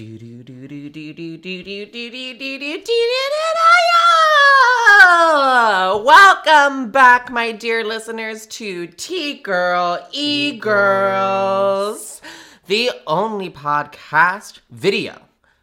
Do do do do do do do do do do do do do Welcome back, my dear listeners, to T Girl E Girls, the only podcast, video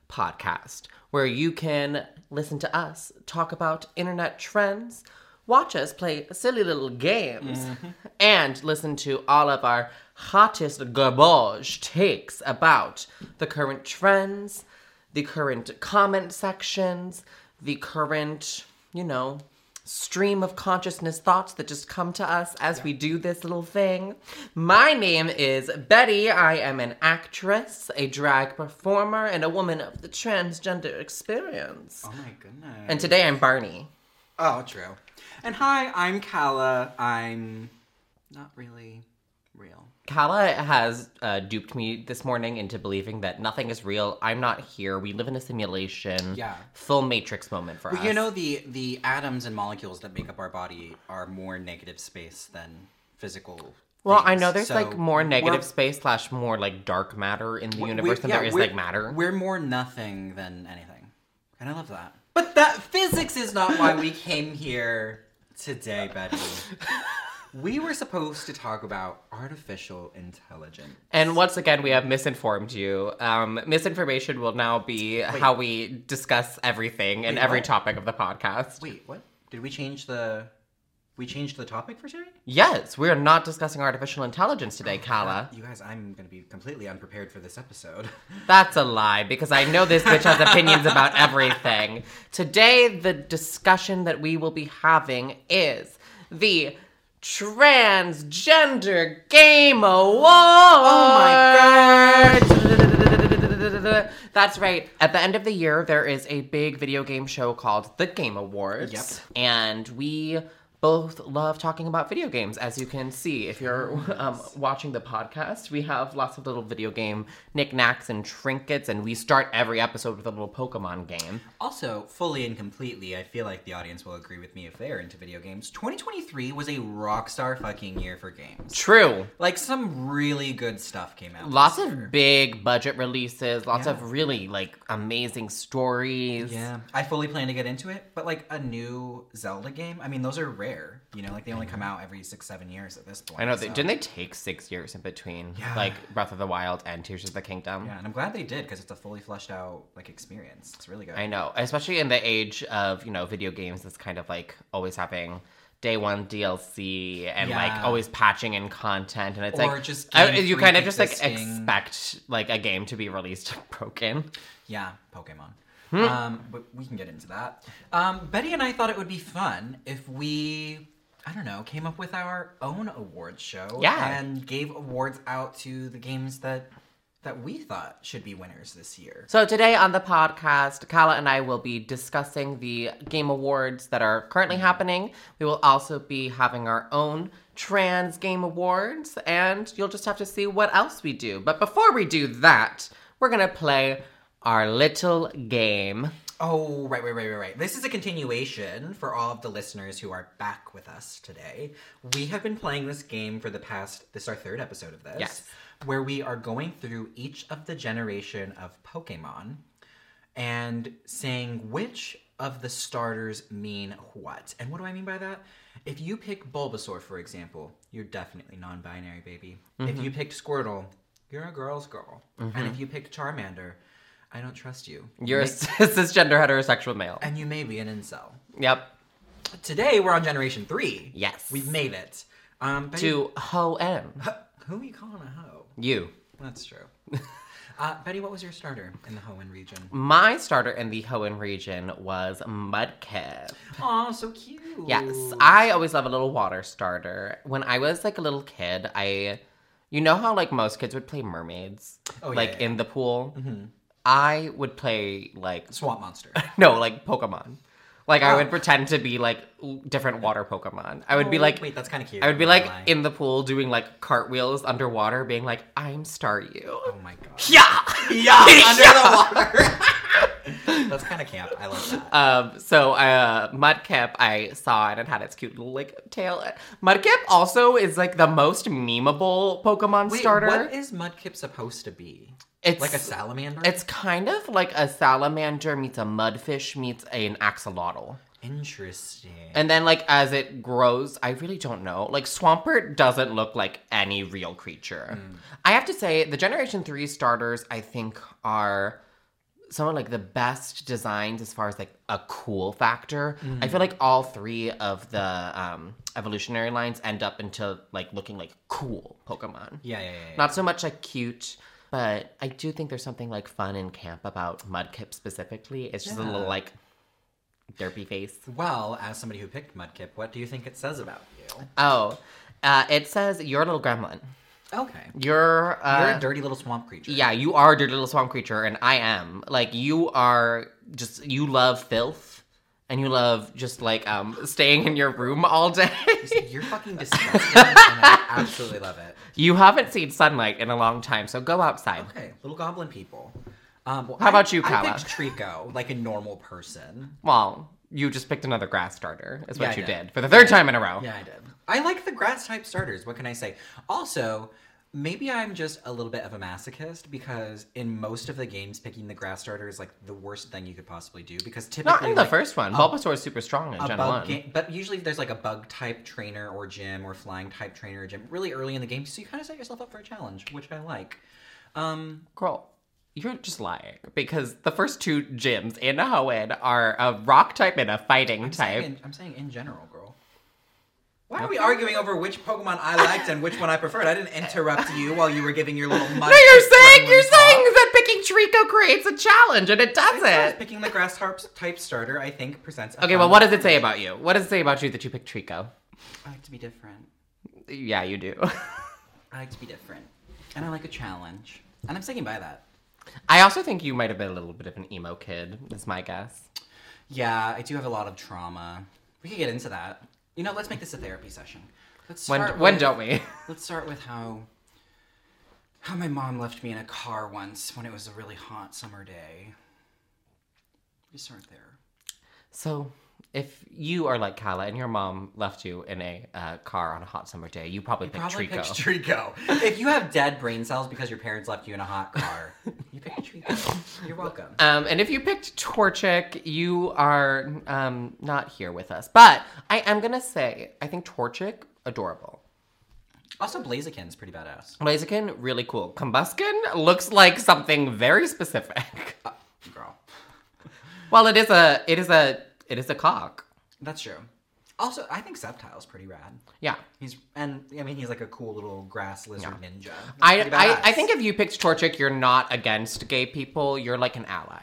podcast, where you can listen to us talk about internet trends, watch us play silly little games, mm-hmm. and listen to all of our hottest garbage takes about the current trends, the current comment sections, the current, you know, stream of consciousness thoughts that just come to us as we do this little thing. My name is Betti. I am an actress, a drag performer, and a woman of the transgender experience. Oh my goodness. And today I'm Barney. oh, true. And hi, I'm Calla. I'm not really real. Calla has uh, duped me this morning into believing that nothing is real. I'm not here. We live in a simulation. Yeah. Full Matrix moment for But us. you know, the the atoms and molecules that make up our body are more negative space than physical. Well, I know there's So like more negative space slash more like dark matter in the universe than yeah, there is like matter. We're more nothing than anything, and I love that. But that physics is not why we came here today, Betti. we were supposed to talk about artificial intelligence. And once again, we have misinformed you. Um, misinformation will now be how we discuss everything and Wait, every what? topic of the podcast. Wait, what? Did we change the? We changed the topic for today? Yes, we are not discussing artificial intelligence today, oh, Calla. You guys, I'm gonna be completely unprepared for this episode. That's a lie because I know this bitch has opinions about everything. Today, the discussion that we will be having is the Transgender Game Awards. Oh my god! That's right. At the end of the year, there is a big video game show called the Game Awards. Yep. And we both love talking about video games, as you can see. If you're um, watching the podcast, we have lots of little video game knickknacks and trinkets, and we start every episode with a little Pokemon game. also, fully and completely, I feel like the audience will agree with me if they're into video games. 2023 was a rockstar fucking year for games. True. Like some really good stuff came out. Lots of year. big budget releases, lots Yeah. of really like amazing stories. Yeah, I fully plan to get into it, but like a new Zelda game, I mean, those are rare. You know, like they only come mm-hmm. out every six, seven years at this point. I know. They, so- didn't they take six years in between, Yeah. like Breath of the Wild and Tears of the Kingdom? Yeah, and I'm glad they did because it's a fully fleshed out like experience. It's really good. I know, especially in the age of you know video games, that's kind of like always having day one DLC and like always patching in content, and it's Or like just I- you kind of freak just like expect like a game to be released broken. Yeah, Pokemon. Hmm. Um, but we can get into that. Um, Betti and I thought it would be fun if we, I don't know, came up with our own awards show. Yeah. And gave awards out to the games that that we thought should be winners this year. So today on the podcast, Calla and I will be discussing the game awards that are currently happening. We will also be having our own trans game awards, and you'll just have to see what else we do. But before we do that, we're gonna play our little game. Oh, right, right, right, right, right. This is a continuation for all of the listeners who are back with us today. We have been playing this game for the past, this is our third episode of this. Yes. Where we are going through each of the generation of Pokemon and saying which of the starters mean what. And what do I mean by that? If you pick Bulbasaur, for example, you're definitely non binary, baby. If mm-hmm. you picked Squirtle, you're a girl's girl. And if mm-hmm. you picked Charmander, I don't trust you. You're a cisgender heterosexual male. and you may be an incel. Yep. Today we're on generation three. Yes. we've made it. Um, Betti, To ho M. who are you calling a hoe? You. That's true. uh, Betti, what was your starter in the Hoenn region? My starter in the Hoenn region was Mudkip. Aw, so cute. Yes, I always love a little water starter. When I was like a little kid, I, you know how like most kids would play mermaids, Oh, yeah, like yeah, Mm-hmm. in the pool. I would play like Swamp monster. no, like Pokemon. Like I Oh. would pretend to be like different water Pokemon. I would be Oh, like, wait, that's kind of cute. I would be like lie. in the pool doing like cartwheels underwater, being like, "I'm Staryu." Oh my god. Yeah, Yeah, under the water. that's kind of camp. I love that. Um, so uh, Mudkip, I saw it and had its cute little like tail. Mudkip also is like the most memeable Pokemon Wait, starter. what is Mudkip supposed to be? It's Like a salamander? It's kind of like a salamander meets a mudfish meets an axolotl. Interesting. And then, like, as it grows, I really don't know. Like, Swampert doesn't look like any real creature. I have to say, the Generation 3 starters, I think, are some of like the best designs as far as like a cool factor. I feel like all three of the um, evolutionary lines end up into like looking like cool Pokemon. yeah, yeah, yeah. yeah. Not so much like cute, but I do think there's something like fun and camp about Mudkip specifically. It's just a little like derpy face. well, as somebody who picked Mudkip, what do you think it says about you? Oh, uh, it says you're a little gremlin. Okay. You're, uh, You're a dirty little swamp creature. yeah, you are a dirty little swamp creature, and I am. Like you are just you love filth, and you love just like um staying in your room all day. You're fucking disgusting, and I absolutely love it. you haven't seen sunlight in a long time, so go outside. Okay, little goblin people. Um, well, How about you, I Calla? picked Treecko, like a normal person. Well, you just picked another grass starter, is what I you did. did for the third time in a row. Yeah, I did. I like the grass type starters. What can I say? Also, maybe I'm just a little bit of a masochist because in most of the games, picking the grass starter is like the worst thing you could possibly do because typically Not in the like, first one. Bulbasaur is super strong in Gen bug 1. game, but usually there's like a bug type trainer or gym or flying type trainer or gym really early in the game, so you kind of set yourself up for a challenge, which I like. Um, Girl, you're just lying because the first two gyms in Hoenn are a rock type and a fighting I'm type. saying, in, I'm saying in general, girl. Why are we arguing over which Pokemon I liked and which one I preferred? I didn't interrupt you while you were giving your little mud. No, you're saying you're talk. saying that picking Treecko creates a challenge and it As far as doesn't. Picking the grass harp type starter, I think presents. A Okay, well, what does it say about you? What does it say about you that you picked Treecko? I like to be different. Yeah, you do. I like to be different, and I like a challenge, and I'm sticking by that. I also think you might have been a little bit of an emo kid, is my guess. Yeah, I do have a lot of trauma. We could get into that. You know, let's make this a therapy session. Let's When, start when with- don't we? Let's start with how how my mom left me in a car once when it was a really hot summer day. We start there. So, if you are like Calla and your mom left you in a uh, car on a hot summer day, you probably picked Probably Treecko. Treecko. if you have dead brain cells because your parents left you in a hot car, you picked Treecko. You're welcome. Um, and if you picked Torchic, you are um, not here with us. But I am gonna say, I think Torchic adorable. Also, Blaziken's pretty badass. Blaziken really cool. Combusken looks like something very specific. Uh, girl. well, it is a it is a it is a cock. That's true. Also, I think Sceptile's pretty rad. Yeah. He's and I mean he's like a cool little grass lizard ninja. I, I. I think if you picked Torchic, you're not against gay people. You're like an ally.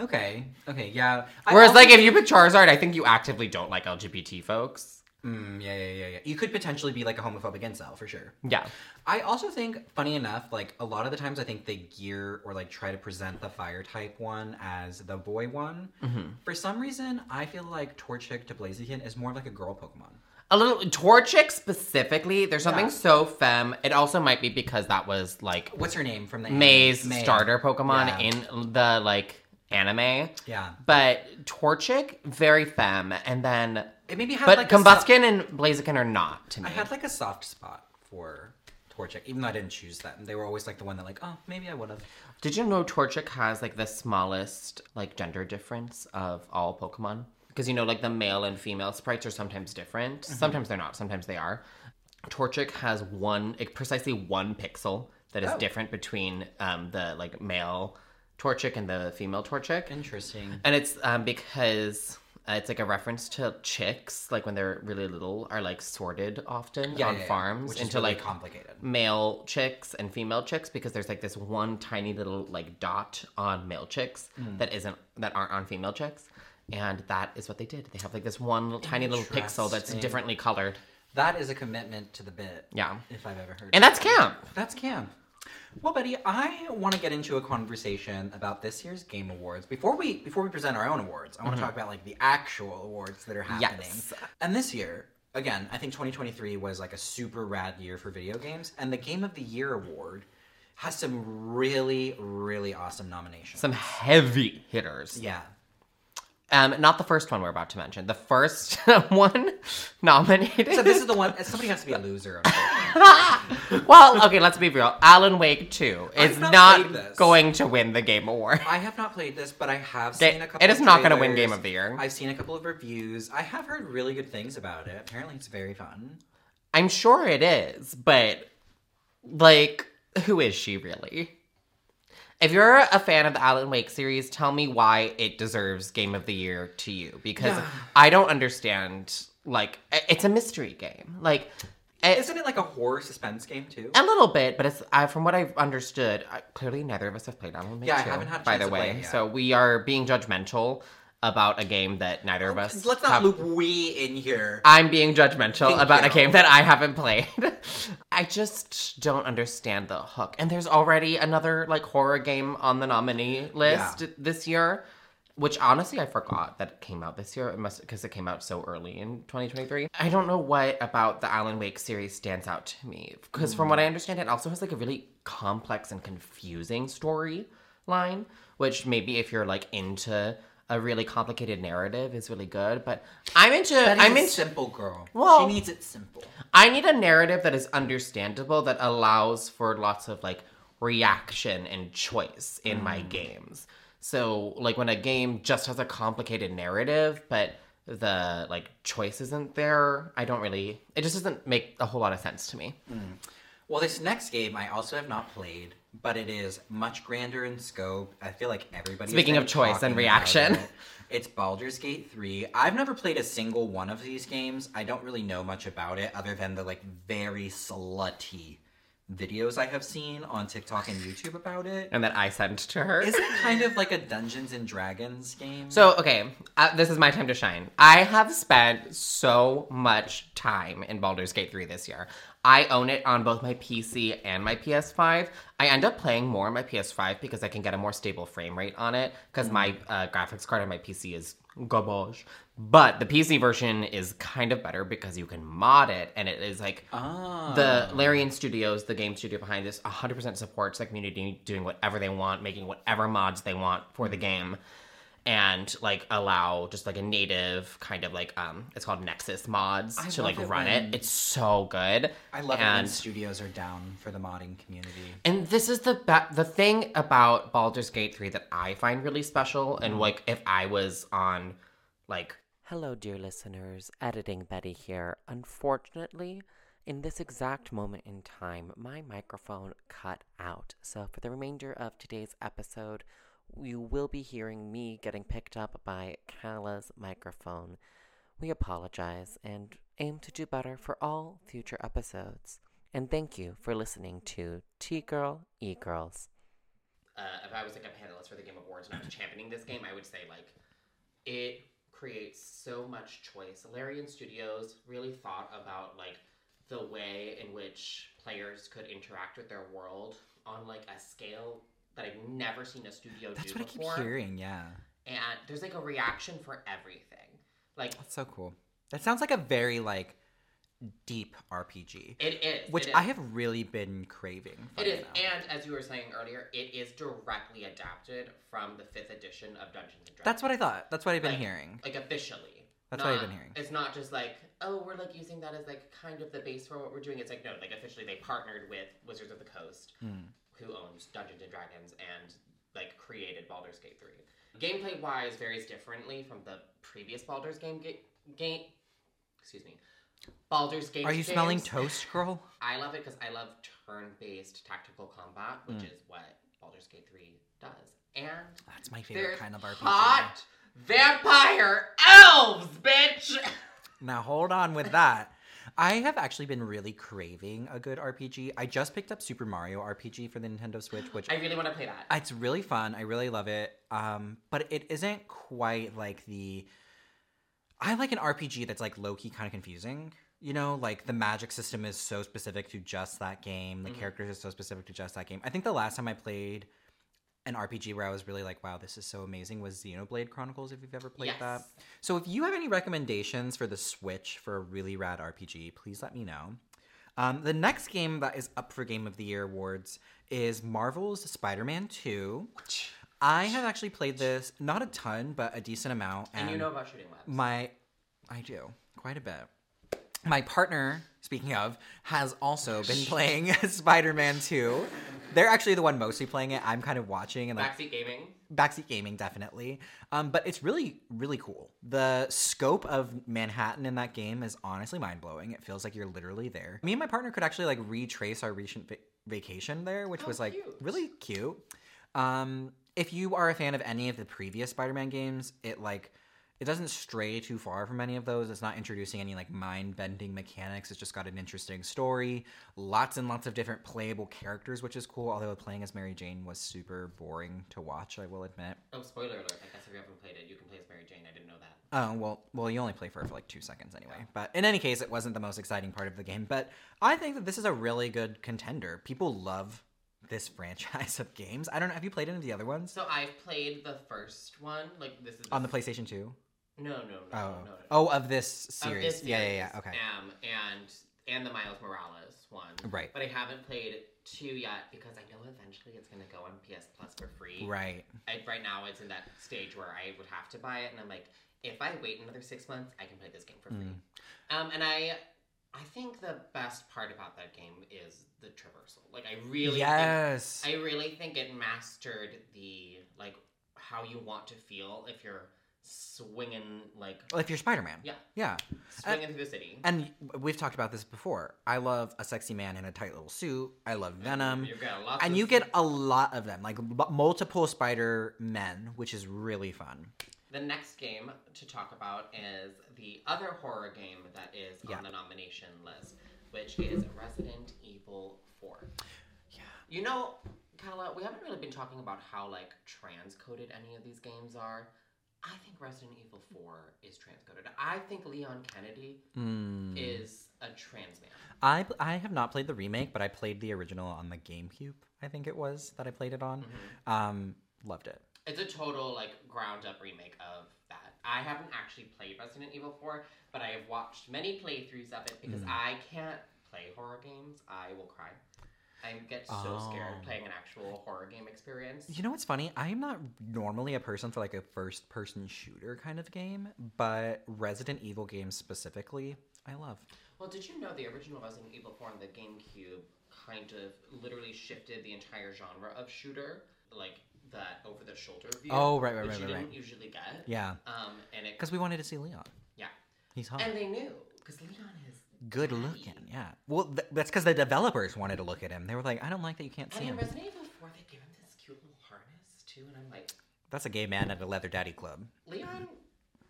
Okay. Okay. Yeah. Whereas, also like, if you pick Charizard, I think you actively don't like LGBT folks. Mm, yeah, yeah, yeah, yeah. You could potentially be like a homophobic incel for sure. Yeah. I also think, funny enough, like a lot of the times, I think they gear or like try to present the fire type one as the boy one. Mm-hmm. For some reason, I feel like Torchic to Blaziken is more like a girl Pokemon. A little Torchic specifically, there's something Yeah. so femme. It also might be because that was like What's her name from the May's May. starter Pokemon Yeah. in the like anime. Yeah, But Torchic, very femme, and then it maybe had but like so- and Blaziken are not to me. I had like a soft spot for Torchic, even though I didn't choose them. They were always like the one that like, oh, maybe I would have. Did you know Torchic has like the smallest like gender difference of all Pokemon? Because you know, like the male and female sprites are sometimes different. Mm-hmm. Sometimes they're not. Sometimes they are. Torchic has one like, precisely one pixel that is Oh. different between um, the like male Torchic and the female Torchic, Interesting. and it's um, because. Uh, it's like a reference to chicks, like when they're really little, are like sorted often Yeah, on yeah, yeah. farms is into really like complicated. male chicks and female chicks because there's like this one tiny little like dot on male chicks Hmm. that isn't that aren't on female chicks and that is what they did they have like this one little tiny little pixel that's differently colored That is a commitment to the bit. yeah If I've ever heard. and that's camp That's camp. Well, Betti, I want to get into a conversation about this year's Game Awards. Before we before we present our own awards, I want to talk about like the actual awards that are happening. Yes. And this year, again, I think 2023 was like a super rad year for video games, and the Game of the Year award has some really really awesome nominations. some heavy hitters yeah. um not the first one we're about to mention the first one nominated So this is the one. Somebody has to be a loser. well, okay, let's be real. Alan Wake 2 is I've not not, played this. going to win the Game Award. I have not played this, but I have seen a couple. Of It is not gonna win. Game of the Year. I've seen a couple of reviews. I have heard really good things about it. Apparently, it's very fun. I'm sure it is, but like, who is she really? If you're a fan of the Alan Wake series, tell me why it deserves Game of the Year to you because. I don't understand. Like, it's a mystery game. Like, it- Isn't it like a horror suspense game too? a little bit, but it's I, from what I've understood. I, clearly, neither of us have played Alan Wake. Yeah, I 2, haven't had by the to play way. So we are being judgmental about a game that neither of oh, us. Let's not have- loop we in here. I'm being judgmental Thank about a game that I haven't played. I just don't understand the hook. And there's already another like horror game on the nominee list Yeah. this year, which honestly I forgot that it came out this year. It must because it came out so early in 2023. I don't know what about the Alan Wake series stands out to me because from what I mm. understand, it also has like a really complex and confusing storyline, which maybe if you're like into a really complicated narrative is really good. But I'm into Betti's I'm a into simple girl. Well- she needs it simple. I need a narrative that is understandable that allows for lots of like reaction and choice in my mm. games. So like when a game just has a complicated narrative but the like choice isn't there, I don't really it just doesn't make a whole lot of sense to me. Hmm. Well, this next game I also have not played, but it is much grander in scope. I feel like everybody. Speaking of choice and reaction. it. It's Baldur's Gate 3. I've never played a single one of these games. I don't really know much about it other than the like very slutty videos I have seen on TikTok and YouTube about it. And that I sent to her. Is it kind of like a Dungeons and Dragons game? So, okay, uh, this is my time to shine. I have spent so much time in Baldur's Gate 3 this year. I own it on both my PC and my PS5. I end up playing more on my PS5 because I can get a more stable frame rate on it because my uh, graphics card on my PC is garbage. But the PC version is kind of better because you can mod it and it is like ah. the Larian Studios, the game studio behind this, 100% supports the community doing whatever they want, making whatever mods they want for the game, and like allow just like a native kind of like um, it's called Nexus mods I to like it run when- it. It's so good. I love it when and studios are down for the modding community. and this is the be- the thing about Baldur's Gate 3 that I find really special and like if I was on like Hello dear listeners, editing Betti here. Unfortunately, in this exact moment in time, my microphone cut out. So for the remainder of today's episode, you will be hearing me getting picked up by Calla's microphone. We apologize and aim to do better for all future episodes. And thank you for listening to T Girl, E Girls. Uh, if I was like a panelist for the Game Awards and I was championing this game, I would say like it creates so much choice. Larian Studios really thought about like the way in which players could interact with their world on like a scale that I've never seen a studio That's do what I keep hearing, yeah. And there's like a reaction for everything. Like That's so cool. That sounds like a very like deep RPG, it is, which it is. I have really been craving. It enough. and as you were saying earlier, it is directly adapted from the fifth edition of Dungeons and Dragons. That's what I thought. That's what I've been Like- hearing. like officially. That's what I've been hearing. It's not just like, oh, we're like using that as like kind of the base for what we're doing. It's like no, like officially they partnered with Wizards of the Coast, Mm. Who owns Dungeons and Dragons and like created Baldur's Gate 3. Gameplay wise varies differently from the previous Baldur's game ga- game excuse me. Baldur's Gate Are you smelling toast, girl? I love it because I love turn-based tactical combat, which Mm. is what Baldur's Gate 3 does. And That's my favorite kind of RPG. hot vampire elves, bitch. Now hold on with that. I have actually been really craving a good RPG. I just picked up Super Mario RPG for the Nintendo Switch, which I really want to play that. it's really fun. I really love it. Um, but it isn't quite like the. I like an RPG that's like low key kind of confusing. You know, like the magic system is so specific to just that game. The Mhm. characters are so specific to just that game. I think the last time I played an RPG where I was really like, wow, this is so amazing was Xenoblade Chronicles, if you've ever played yes. that. So if you have any recommendations for the Switch for a really rad RPG, please let me know. Um, the next game that is up for Game of the Year awards is Marvel's Spider-Man 2. I have actually played this not a ton, but a decent amount. And you know about shooting webs. my, I do quite a bit. My partner, speaking of, has also been playing Spider-Man 2. They're actually the one mostly playing it. I'm kind of watching and like Backseat gaming. backseat gaming definitely um, but it's really really cool the scope of manhattan in that game is honestly mind-blowing it feels like you're literally there me and my partner could actually like retrace our recent va- vacation there which How was like cute. really cute um, if you are a fan of any of the previous spider-man games it like it doesn't stray too far from any of those. It's not introducing any like mind bending mechanics. It's just got an interesting story, lots and lots of different playable characters, which is cool. Although playing as Mary Jane was super boring to watch, I will admit. Oh, spoiler alert! I guess if you haven't played it, you can play as Mary Jane. I didn't know that. Oh well, well you only play for her for like two seconds anyway. But in any case, it wasn't the most exciting part of the game. But I think that this is a really good contender. People love this franchise of games. I don't know. Have you played any of the other ones So I've played the first one. Like this is on the PlayStation Two? No, no, no, Oh, no, no. no. oh, of this Of series. Yeah, yeah, yeah. Okay. Um, and and the Miles Morales one. Right. But I haven't played two yet because I know eventually it's gonna go on PS Plus for free. Right. I, right now it's in that stage where I would have to buy it, and I'm like, if I wait another six months, I can play this game for free. Mm. Um, and I, I think the best part about that game is the traversal. Like I really, yes. think, I really think it mastered the like how you want to feel if you're swinging like well, if you're Spider-Man. yeah Yeah. swinging through the city. And we've talked about this before. I love a sexy man in a tight little suit. I love mm-hmm. Venom. You get lots And you get a lot of them, like multiple Spider Men, which is really fun. The next game to talk about is the other horror game that is Yeah. on the nomination list, which is Resident Evil 4. Yeah. You know, Calla, we haven't really been talking about how like transcoded any of these games are. I think Resident Evil 4 is transcoded. I think Leon Kennedy Mm. is a trans man. I I have not played the remake, but I played the original on the GameCube. I think it was that I played it on. Mm-hmm. Um, loved it. It's a total like ground up remake of that. I haven't actually played Resident Evil 4, but I have watched many playthroughs of it because I can't play horror games. I will cry. I get so scared Oh. playing an actual horror game experience. You know what's funny? I'm not normally a person for like a first person shooter kind of game, but Resident Evil games specifically, I love. Well, did you know the original Resident Evil 4 on the GameCube kind of literally shifted the entire genre of shooter? Like that over the shoulder view. Oh, right, right, which right, you right, didn't right. usually get. Yeah, Um, and it. because we wanted to see Leon. Yeah. He's hot. And they knew. Because Leon is. Good looking, yeah. Well, th- that's because the developers wanted to look at him. They were like, I don't like that you can't see And in him. Resident Evil 4, they give him this cute little harness, too. And I'm like, That's a gay man at a leather daddy club. Leon,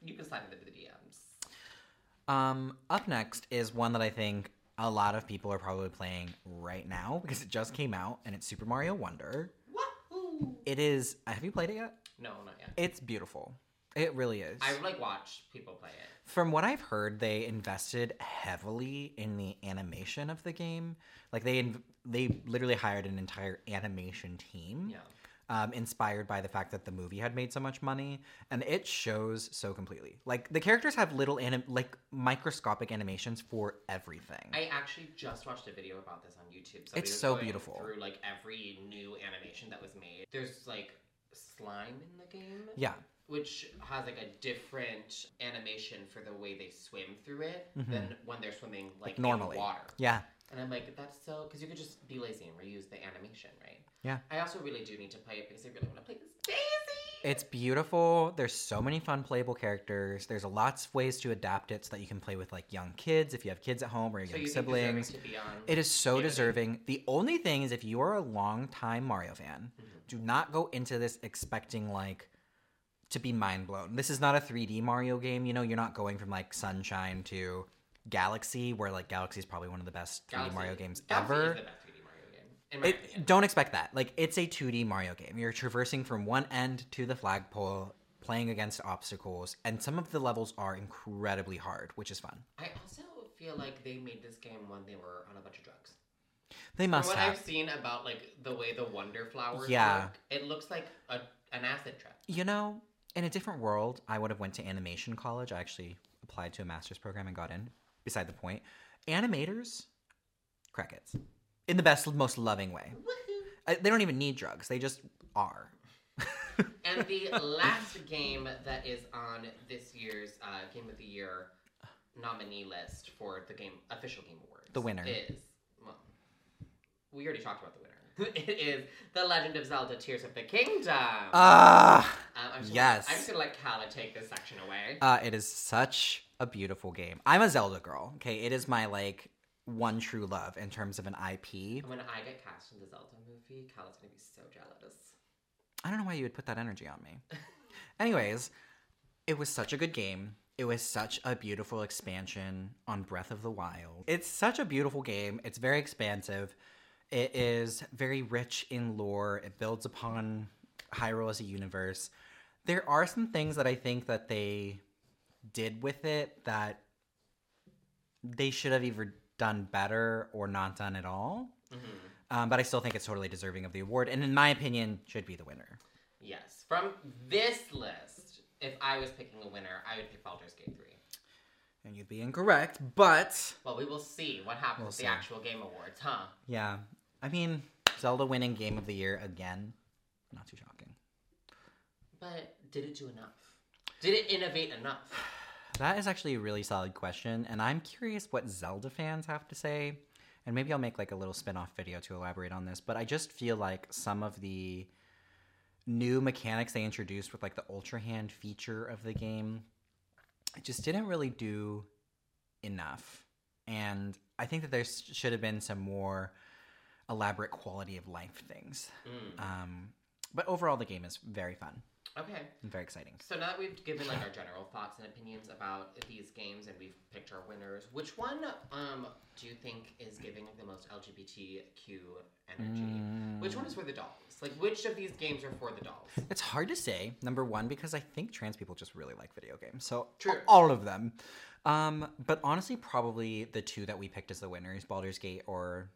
you can slide into the DMs. Um, up next is one that I think a lot of people are probably playing right now because it just came out and it's Super Mario Wonder. Wahoo! It is. Have you played it yet? No, not yet. It's beautiful. It really is. I've like watched people play it. From what I've heard, they invested heavily in the animation of the game. Like they inv- they literally hired an entire animation team. Yeah. Um, inspired by the fact that the movie had made so much money, and it shows so completely. Like the characters have little anim- like microscopic animations for everything. I actually just watched a video about this on YouTube. Somebody It's so beautiful. Through like every new animation that was made. There's like slime in the game. yeah, Which has like a different animation for the way they swim through it than when they're swimming like, Mm-hmm. normally. in water. yeah, And I'm like, that's so because you could just be lazy and reuse the animation, right? Yeah. I also really do need to play it because I really want to play this Daisy. It's beautiful. There's so many fun playable characters. There's lots of ways to adapt it so that you can play with like young kids if you have kids at home or so young siblings. to be on? It is so deserving. The only thing is if you are a long time Mario fan, Mm-hmm. do not go into this expecting like to be mind blown. This is not a 3D Mario game. You know, you're not going from like Sunshine to Galaxy, where like Galaxy is probably one of the best 3D Galaxy- Mario games Galaxy ever. Is the best 3D Mario game, in my opinion. It, don't expect that. Like it's a 2D Mario game. You're traversing from one end to the flagpole, playing against obstacles, and some of the levels are incredibly hard, which is fun. I also feel like they made this game when they were on a bunch of drugs. They From must what have. I've seen about like the way the Wonder Flowers Yeah. work, it looks like a, an acid trip. You know, in a different world, I would have went to animation college. I actually applied to a master's program and got in. Beside the point, animators, crickets, in the best, most loving way. Uh, They don't even need drugs; they just are. And the last game that is on this year's uh, Game of the Year nominee list for the game official game awards. The winner. is well, we already talked about the winner. it is The Legend of Zelda: Tears of the Kingdom. Ah, Um, I'm yes. Gonna, I'm just gonna let Calla take this section away. uh, it is such a beautiful game. I'm a Zelda girl. Okay, it is my like one true love in terms of an IP. when I get cast in the Zelda movie, Calla's gonna be so jealous. I don't know why you would put that energy on me. Anyways, it was such a good game. It was such a beautiful expansion on Breath of the Wild. It's such a beautiful game. It's very expansive. It is very rich in lore. It builds upon Hyrule as a universe. There are some things that I think that they did with it that they should have either done better or not done at all. Um, but I still think it's totally deserving of the award, and in my opinion, should be the winner. Yes, from this list, if I was picking a winner, I would pick Baldur's Gate 3. And you'd be incorrect, but Well, we will see what happens We'll see. the actual game awards, huh? yeah, I mean, Zelda winning Game of the Year again, not too shocking. But did it do enough? Did it innovate enough? That is actually a really solid question, and I'm curious what Zelda fans have to say. And maybe I'll make like a little spin-off video to elaborate on this, but I just feel like some of the new mechanics they introduced with like the Ultra Hand feature of the game it just didn't really do enough. And I think that there should have been some more elaborate quality of life things. Mm. Um, but overall, the game is very fun Okay. and very exciting. So now that we've given like our general thoughts and opinions about these games and we've picked our winners, which one um do you think is giving the most LGBTQ energy? Which one is for the dolls? Like which of these games are for the dolls? It's hard to say. Number one, because I think trans people just really like video games. So True. all of them. Um, but honestly, probably the two that we picked as the winners, Baldur's Gate or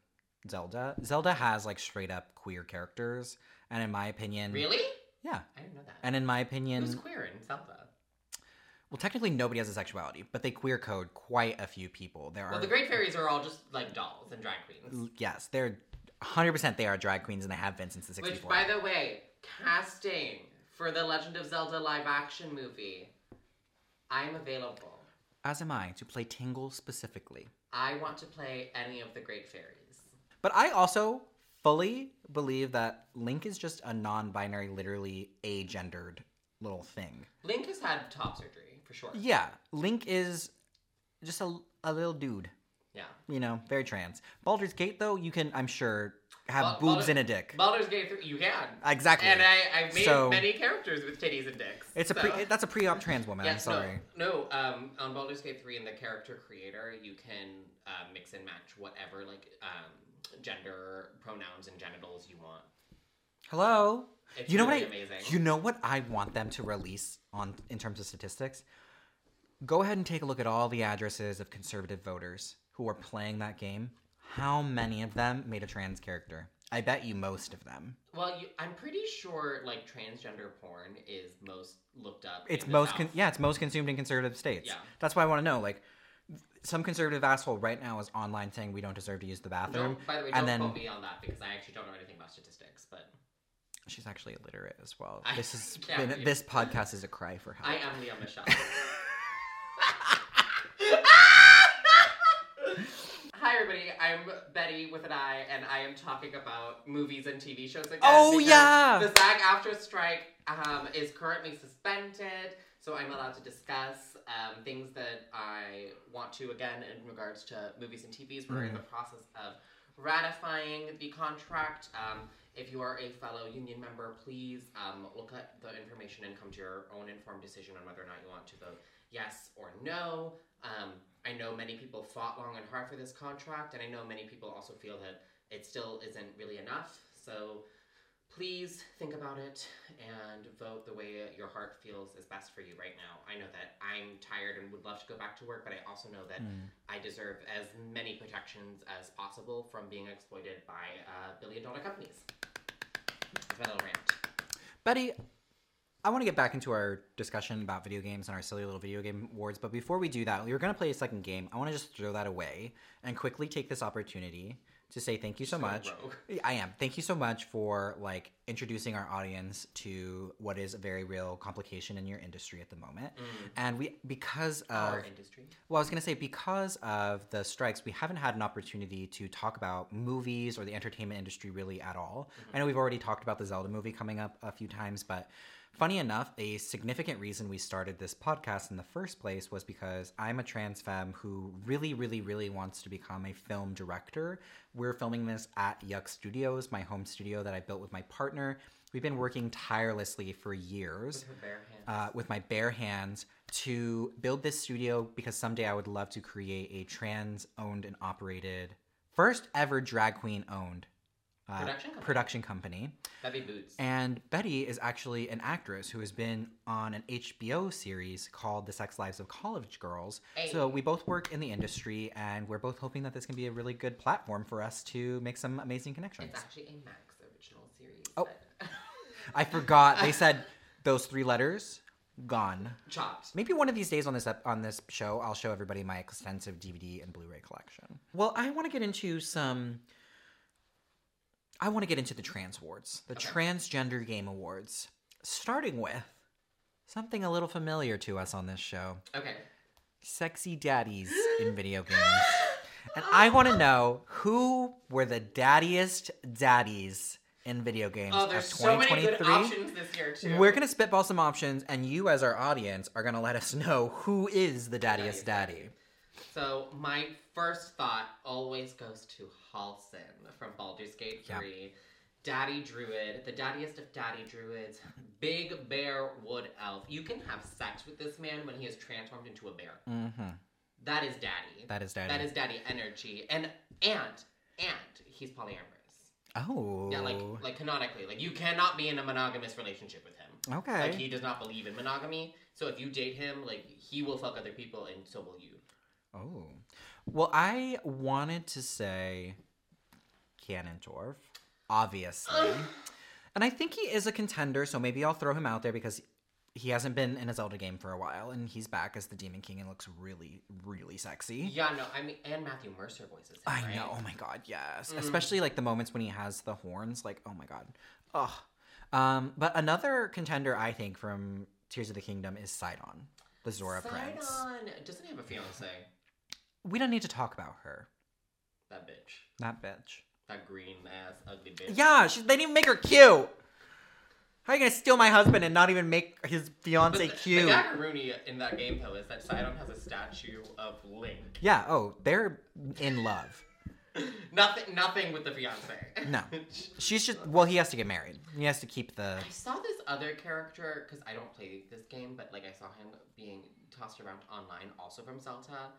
Zelda. Zelda has like straight up queer characters, and in my opinion, Really? yeah. I didn't know that. And in my opinion, Who's queer in Zelda? well, technically nobody has a sexuality, but they queer code quite a few people. There Well, are the Great Fairies are all just like dolls and drag queens. yes, they're 100% they are drag queens and they have been since the 64. Which, by the way, casting for the Legend of Zelda live action movie, I'm available. As am I to play Tingle specifically. I want to play any of the Great Fairies. But I also fully believe that Link is just a non-binary, literally agendered little thing. Link has had top surgery for sure. Yeah, Link is just a, a little dude. Yeah. You know, very trans. Baldur's Gate, though, you can, I'm sure, have Bal- boobs Baldur- and a dick. Baldur's Gate 3, you can. exactly. And I, I've made So- many characters with titties and dicks. it's a pre, that's a pre-op trans woman. I'm sorry. No, no um, on Baldur's Gate 3 in the character creator, you can uh, mix and match whatever like um, gender pronouns and genitals you want. Hello. It's you know really what? I, amazing. You know what I want them to release on in terms of statistics. Go ahead and take a look at all the addresses of conservative voters who are playing that game. How many of them made a trans character? I bet you most of them. Well, you, I'm pretty sure like transgender porn is most looked up. It's most con- yeah, it's most consumed in conservative states. Yeah. That's why I want to know. Like, some conservative asshole right now is online saying we don't deserve to use the bathroom, Don't, by the way, don't and then quote me on that because I actually don't know anything about statistics. But she's actually illiterate as well. I- This is been, this podcast is a cry for help. I am Lea Michele. Hi everybody, I'm Betti with an I, and I am talking about movies and TV shows again. Oh, yeah! The SAG-AFTRA strike um, is currently suspended, so I'm allowed to discuss um, things that I want to again in regards to movies and TVs. We're in the process of ratifying the contract. Um, if you are a fellow union member, please um, look at the information and come to your own informed decision on whether or not you want to vote yes or no. Um, I know many people fought long and hard for this contract, and I know many people also feel that it still isn't really enough. So please think about it and vote the way your heart feels is best for you right now. I know that I'm tired and would love to go back to work, but I also know that I deserve as many protections as possible from being exploited by uh, billion dollar companies. That's my little rant. Betti, I want to get back into our discussion about video games and our silly little video game awards, but before we do that, we were going to play a second game. I want to just throw that away and quickly take this opportunity to say thank you so, So much. rogue. I am. Thank you so much for like introducing our audience to what is a very real complication in your industry at the moment. Mm. And we because of Our industry. well, I was going to say because of the strikes, we haven't had an opportunity to talk about movies or the entertainment industry really at all. Mm-hmm. I know we've already talked about the Zelda movie coming up a few times, but funny enough, a significant reason we started this podcast in the first place was because I'm a trans femme who really, really, really wants to become a film director. We're filming this at Yuck Studios, my home studio that I built with my partner. We've been working tirelessly for years hands. uh, with my bare hands to build this studio because someday I would love to create a trans owned and operated, first ever drag queen owned uh, Production company. production company. That'd boots. And Betty is actually an actress who has been on an HBO series called The Sex Lives of College Girls. So we both work in the industry and we're both hoping that this can be a really good platform for us to make some amazing connections. It's actually a Max original series. Oh. but- I forgot. They said those three letters gone. Chopped. Maybe one of these days on this ep- on this show, I'll show everybody my extensive DVD and Blu-ray collection. Well, I want to get into some. I want to get into the trans awards, the transgender game awards, starting with something a little familiar to us on this show: Okay. sexy daddies in video games. And I want to know who were the daddiest daddies in video games Oh, of there's so many 2023. good options this year too. We're gonna spitball some options, and you, as our audience, are gonna let us know who is the daddiest Daddiest daddy. So my first thought always goes to Halsin from Baldur's Gate Yeah. 3. Daddy Druid, the daddiest of daddy druids, big bear wood elf. You can have sex with this man when he is transformed into a bear. Mm-hmm. That is daddy. That is daddy. That is daddy energy. And and and he's polyamorous. Oh. Yeah, like like canonically. Like you cannot be in a monogamous relationship with him. okay. Like he does not believe in monogamy. So if you date him, like he will fuck other people and so will you. oh. Well, I wanted to say Ganondorf, obviously, and I think he is a contender. So maybe I'll throw him out there because he hasn't been in a Zelda game for a while, and he's back as the Demon King and looks really, really sexy. Yeah, no, I mean, and Matthew Mercer voices him. I right? know. Oh my god, yes. Mm. Especially like the moments when he has the horns. Like, oh my god. Ugh. Um, but another contender I think from Tears of the Kingdom is Sidon, the Zora Prince. Sidon doesn't he have a fiance? We don't need to talk about her. That bitch, That bitch. That green ass ugly bitch. Yeah, she, they didn't even make her cute. How are you gonna steal my husband and not even make his But fiance the, cute? The Gagaruni in that game though is that Sidon has a statue of Link. yeah. Oh, they're in love. nothing, nothing with the fiance. No. She's just. Well, he has to get married. He has to keep the. I saw this other character because I don't play this game, but like I saw him being tossed around online, also from Zelda.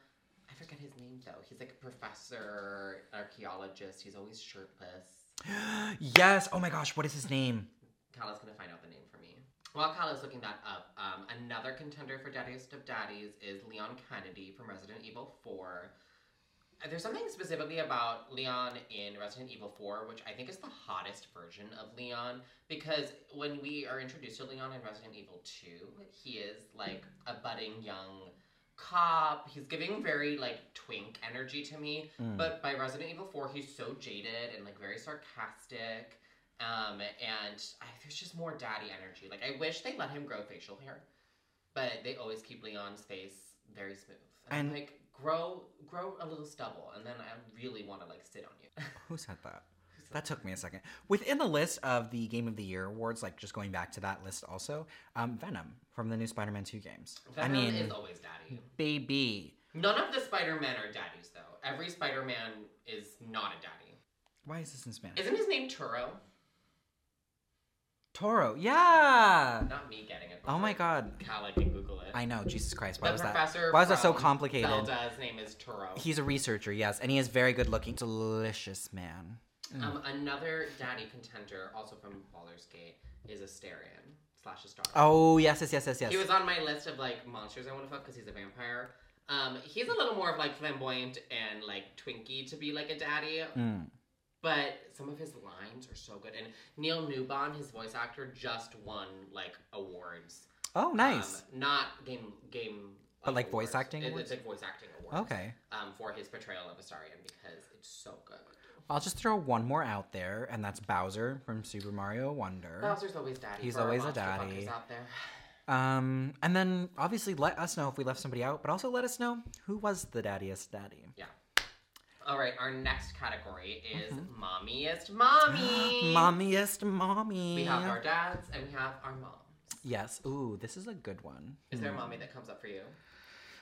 I forget his name though. He's like a professor, archaeologist. He's always shirtless. yes. Oh my gosh. What is his name? Calla's gonna find out the name for me. While Calla's looking that up, um, another contender for Daddiest of Daddies is Leon Kennedy from Resident Evil 4. Uh, There's something specifically about Leon in Resident Evil 4, which I think is the hottest version of Leon, because when we are introduced to Leon in Resident Evil 2, he is like a budding young cop. He's giving very like twink energy to me. Mm. But by Resident Evil 4, he's so jaded and like very sarcastic. Um, and I, there's just more daddy energy. Like I wish they let him grow facial hair, but they always keep Leon's face very smooth. And, And- like grow, grow a little stubble, and then I really want to like sit on you. Who said that? That took me a second. Within the list of the Game of the Year awards, like just going back to that list also, um, Venom from the new Spider-Man 2 games. Venom I mean, is always daddy. baby. None of the Spider-Man are daddies though. Every Spider-Man is not a daddy. Why is this in Spanish? Isn't his name Turo? Toro. Yeah. Not me getting it. Oh my god. Calla can Google it. I know. Jesus Christ. Why the was that? Why was that so complicated? Zelda's name is Toro. He's a researcher, yes, and he is very good looking, delicious man. Um, another daddy contender, also from Baldur's Gate, is Astarion slash Astar. Oh yes, yes, yes, yes, yes. He was on my list of like monsters I want to fuck because he's a vampire. Um, he's a little more of like flamboyant and like twinky to be like a daddy, Mm. but some of his lines are so good. And Neil Newbon, his voice actor, just won like awards. Oh, nice. Um, not game game. But, like, voice awards. acting It- awards? It's like voice acting awards. okay. Um, for his portrayal of Astarion because it's so good. I'll just throw one more out there, and that's Bowser from Super Mario Wonder. Bowser's always daddy. He's always a daddy. out there. Um, and then obviously let us know if we left somebody out, but also let us know who was the daddiest daddy. Yeah. All right, our next category is Mm-hmm. mommiest mommy. Mommiest mommy. We have our dads and we have our moms. Yes. Ooh, this is a good one. Is there a mommy that comes up for you?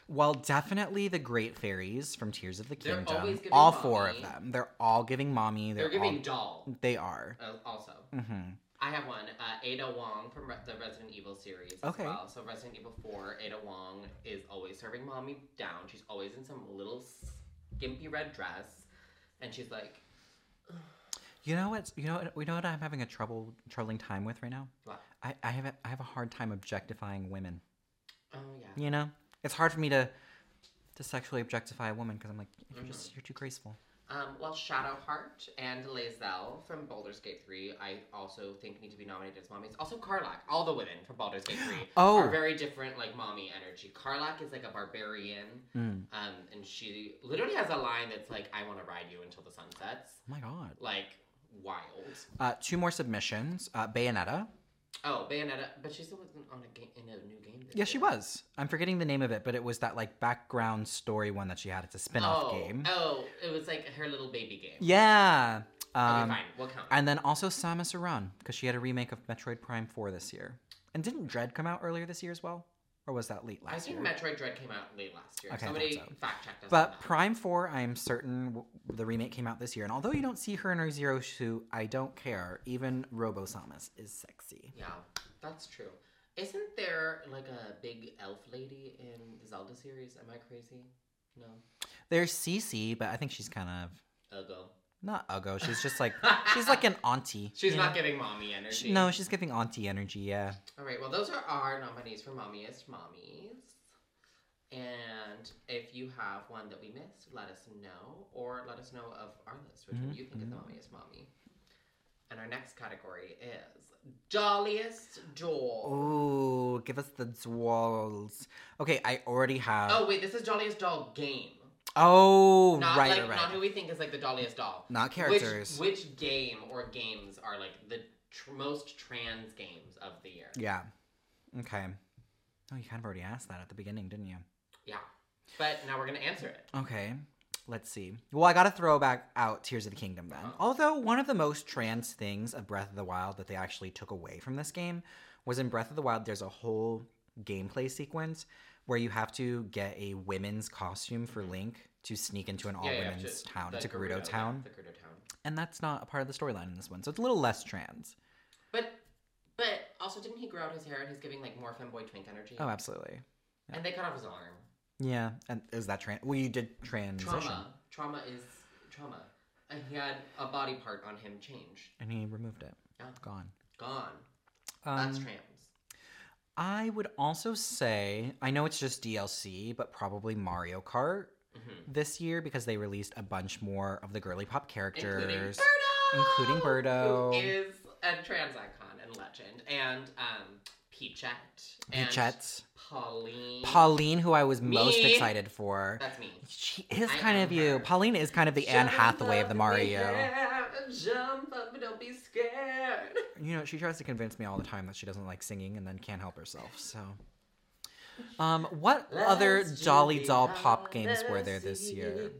Well, definitely the Great Fairies from Tears of the They're Kingdom. always giving all four of them. They're all giving mommy. They're, They're, giving all- doll They are. uh, also. hmm I have one, uh, Ada Wong from Re- the Resident Evil series as Okay. well. So Resident Evil 4, Ada Wong is always serving mommy down. She's always in some little skimpy red dress. And she's like, You know what? You know what? You know what? I'm having a trouble troubling time with right now. what? I, I have a, I have a hard time objectifying women. Oh, yeah. You know, it's hard for me to to sexually objectify a woman because I'm like, you're Mm-hmm. just you're too graceful. Um, well, Shadowheart and Lae'zel from Baldur's Gate 3, I also think need to be nominated as mommies. Also, Karlach. All the women from Baldur's Gate 3 Oh. are very different, like, mommy energy. Karlach is like a barbarian, Mm. um, and she literally has a line that's like, I want to ride you until the sun sets. Oh my god. Like, wild. Uh, two more submissions. Uh, Bayonetta. Oh, Bayonetta, but she still wasn't on a game in a new game. Yeah, she was. I'm forgetting the name of it, but it was that like background story one that she had. It's a spin-off oh, game. Oh, it was like her little baby game. Yeah. Okay, Um, fine, we'll count. and then also Samus Aran because she had a remake of Metroid Prime 4 this year. And didn't Dread come out earlier this year as well? Or was that late last year? I think year? Metroid Dread came out late last year. Okay, Somebody so. fact checked us. But. Prime 4, I'm certain w- the remake came out this year. And although you don't see her in her Zero suit, I don't care. Even Robo Samus is sexy. Yeah, that's true. Isn't there like a big elf lady in the Zelda series? Am I crazy? No. There's Cece, but I think she's kind of Uggo. Not uggo. She's just like she's like an auntie. She's not know? giving mommy energy. She- no, she's giving auntie energy. Yeah. All right. Well, those are our nominees for mommiest mommies. And if you have one that we missed, let us know, or let us know of our list which one mm-hmm. you think is the mm-hmm. mommiest mommy. And our next category is jolliest doll. Ooh, give us the walls. Okay, I already have. Oh wait, this is jolliest doll game. Oh, Not right, like right, not who we think is like the jolliest doll. Not characters. Which, which game or games are like the tr- most trans games of the year? Yeah. Okay. Oh, you kind of already asked that at the beginning, didn't you? Yeah. But now we're gonna answer it. Okay. Let's see. Well, I got to throw back out Tears of the Kingdom then. Uh-huh. Although one of the most trans things of Breath of the Wild that they actually took away from this game was in Breath of the Wild, there's a whole gameplay sequence where you have to get a women's costume for Link to sneak into an all yeah, women's to- town, the to Gerudo yeah, Town. the Gerudo Town. And that's not a part of the storyline in this one. So it's a little less trans. But but also didn't he grow out his hair and he's giving like more femboy twink energy? Oh, absolutely. And they cut off his arm. Yeah. And is that trans? Well, you did transition. Trauma. Trauma is trauma. And he had a body part on him change. And he removed it. Yeah. Gone. Gone. Um, That's trans. I would also say, I know it's just DLC, but probably Mario Kart Mhm. this year because they released a bunch more of the girly pop Including characters. Birdo! including Birdo. Who is a trans icon and legend. And um Peachette. And Peachette. Pauline. Pauline, who I was most excited for. That's me. She is I kind of you. her. Pauline is kind of the Anne Jump Hathaway of the Mario. Jump up, don't be scared. You know, she tries to convince me all the time that she doesn't like singing and then can't help herself. So, um, what other Let's Dolly do Doll pop games were there this year?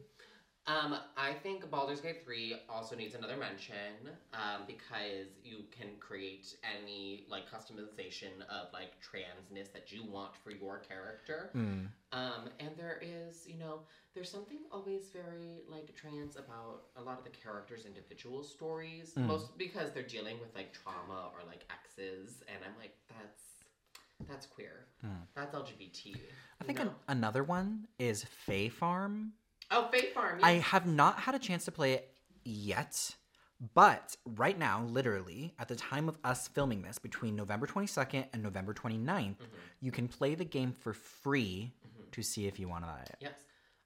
Um, I think Baldur's Gate 3 also needs another mention um, because you can create any like customization of like transness that you want for your character. Hmm. Um, and there is, you know, there's something always very like trans about a lot of the characters' individual stories, Mm. most because they're dealing with like trauma or like exes, and I'm like, that's that's queer, that's LGBT. I think an, another one is Fae Farm. Oh, Fae Farm. I have not had a chance to play it yet, but right now, literally, at the time of us filming this, between November 22nd and November 29th, Mm-hmm. you can play the game for free to see if you want to buy it. Yes.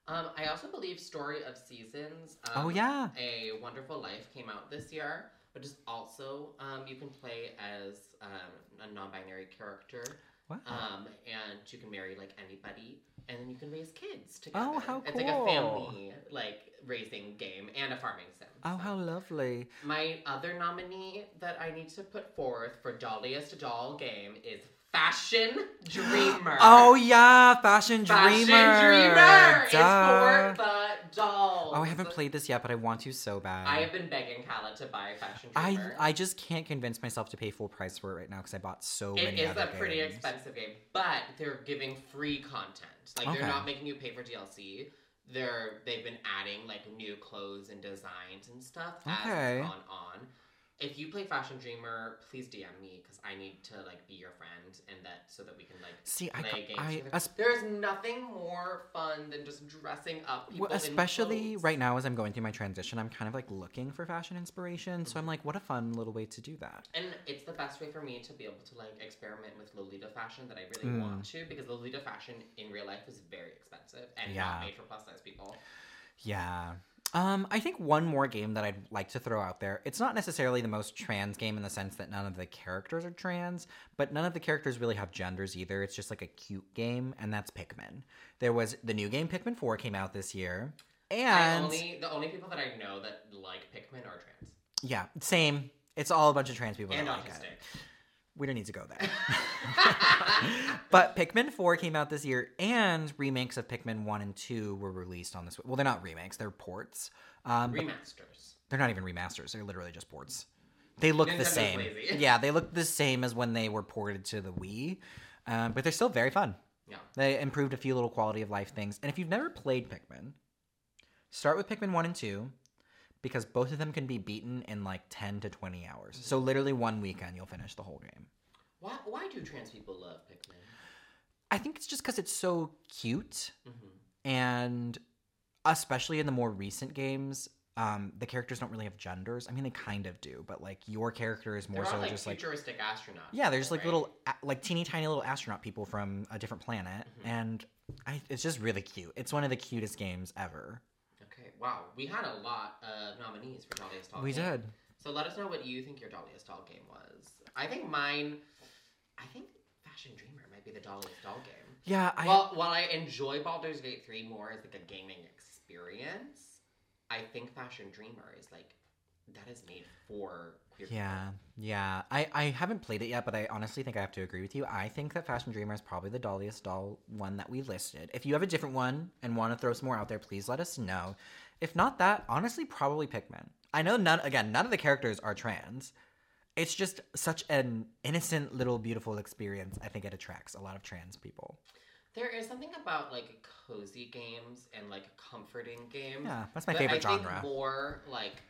Um, I also believe Story of Seasons. Um, Oh, yeah. A Wonderful Life came out this year. but just also um, you can play as um, a non-binary character. Wow. Um, and you can marry like anybody, and then you can raise kids oh, together. Oh, how cool! It's like a family like raising game and a farming sim. oh, so. how lovely. My other nominee that I need to put forth for Dolliest Doll game is Fashion Dreamer. Oh yeah, Fashion Dreamer. Fashion Dreamer. Is for the dolls. Oh, I haven't played this yet, but I want to so bad. I have been begging Calla to buy Fashion I Dreamer. I just can't convince myself to pay full price for it right now because I bought so It many is other a pretty games. expensive game, but they're giving free content. Like Okay. they're not making you pay for DLC. They're they've been adding like new clothes and designs and stuff as Okay. it's gone on. If you play Fashion Dreamer, please DM me because I need to like be your friend and that so that we can like See, I play ca- games I- together. as- There's nothing more fun than just dressing up people. Well, especially right now as I'm going through my transition, I'm kind of like looking for fashion inspiration. So I'm like, what a fun little way to do that. And it's the best way for me to be able to like experiment with Lolita fashion that I really Mm. want to because Lolita fashion in real life is very expensive and Yeah. not made for plus size people. Yeah. Um, I think one more game that I'd like to throw out there. It's not necessarily the most trans game in the sense that none of the characters are trans, but none of the characters really have genders either. It's just like a cute game, and that's Pikmin. There was the new game Pikmin 4 came out this year. I And only the only people that I know that like Pikmin are trans yeah, same. It's all a bunch of trans people and that like autistic. We don't need to go there. but Pikmin 4 came out this year, and remakes of Pikmin 1 and 2 were released on this. Well, they're not remakes, they're ports. Um, Remasters. they're not even remasters, they're literally just ports. They look the same. lazy. Yeah, they look the same as when they were ported to the Wii, um, but they're still very fun. Yeah. They improved a few little quality of life things. And if you've never played Pikmin, start with Pikmin 1 and 2 because both of them can be beaten in like 10 to 20 hours. So literally one weekend you'll finish the whole game. Why why do trans people love Pikmin? I think it's just because it's so cute, hmm and especially in the more recent games, um, the characters don't really have genders. I mean, they kind of do, but like your character is more so like just like futuristic astronauts. yeah, they're just like right? little, like teeny tiny little astronaut people from a different planet, Mhm. and I, it's just really cute. It's one of the cutest games ever. Wow, we had a lot of nominees for Dolliest Doll we Game. did. So let us know what you think your Dolliest Doll game was. I think mine, I think Fashion Dreamer might be the Dolliest Doll game. Yeah, I well, while I enjoy Baldur's Gate 3 more as like a gaming experience, I think Fashion Dreamer is like, that is made for queer people. Yeah, yeah. I, I haven't played it yet, but I honestly think I have to agree with you. I think that Fashion Dreamer is probably the dolliest doll one that we listed. If you have a different one and want to throw some more out there, please let us know. If not that, honestly, probably Pikmin. I know none, again, none of the characters are trans. It's just such an innocent, little, beautiful experience. I think it attracts a lot of trans people. There is something about like cozy games and like comforting games. Yeah, that's my that favorite I think genre. more like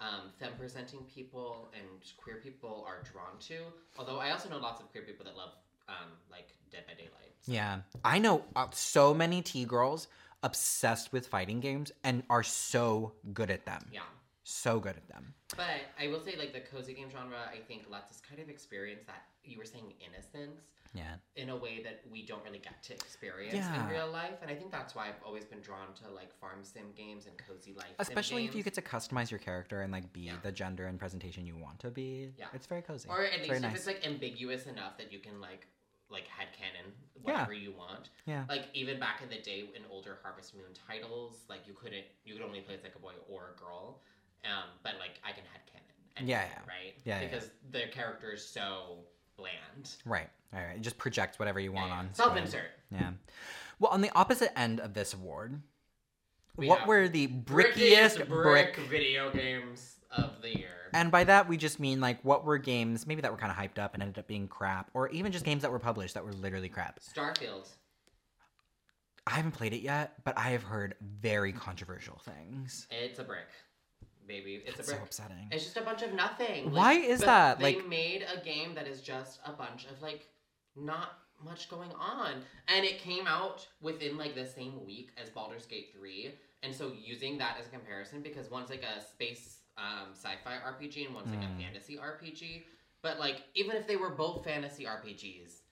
um, femme presenting people and queer people are drawn to. Although I also know lots of queer people that love um, like Dead by Daylight. Yeah, I know uh, so many T girls obsessed with fighting games and are so good at them. Yeah. So good at them. But I will say, like, the cozy game genre, I think lets us kind of experience that you were saying innocence Yeah. in a way that we don't really get to experience in real life. And I think that's why I've always been drawn to, like, farm sim games and cozy life sim Especially if you get to customize your character and like be Yeah. the gender and presentation you want to be. Yeah. It's very cozy. Or at It's least if nice. it's, like, ambiguous enough that you can, like, like headcanon Yeah. whatever you want. Yeah. Like even back in the day in older Harvest Moon titles, like you couldn't you could only play as like a boy or a girl. Um, but like I can headcanon. anything, Yeah, yeah. Right? Yeah, yeah, Because the character is so bland. Right. All right. Just project whatever you want on. Self insert. Yeah. Well, on the opposite end of this award, We what were the brickiest brick? video games of the year. And by that, we just mean like what were games maybe that were kind of hyped up and ended up being crap, or even just games that were published that were literally crap. Starfield. I haven't played it yet, but I have heard very controversial things. It's a brick. Baby. It's That's a so brick. upsetting. It's just a bunch of nothing. Why is that? They Like- made a game that is just a bunch of like not much going on, and it came out within like the same week as Baldur's Gate three, and so using that as a comparison because one's like a space um, sci-fi RPG and one's like Mm. a fantasy RPG, but like even if they were both fantasy RPGs.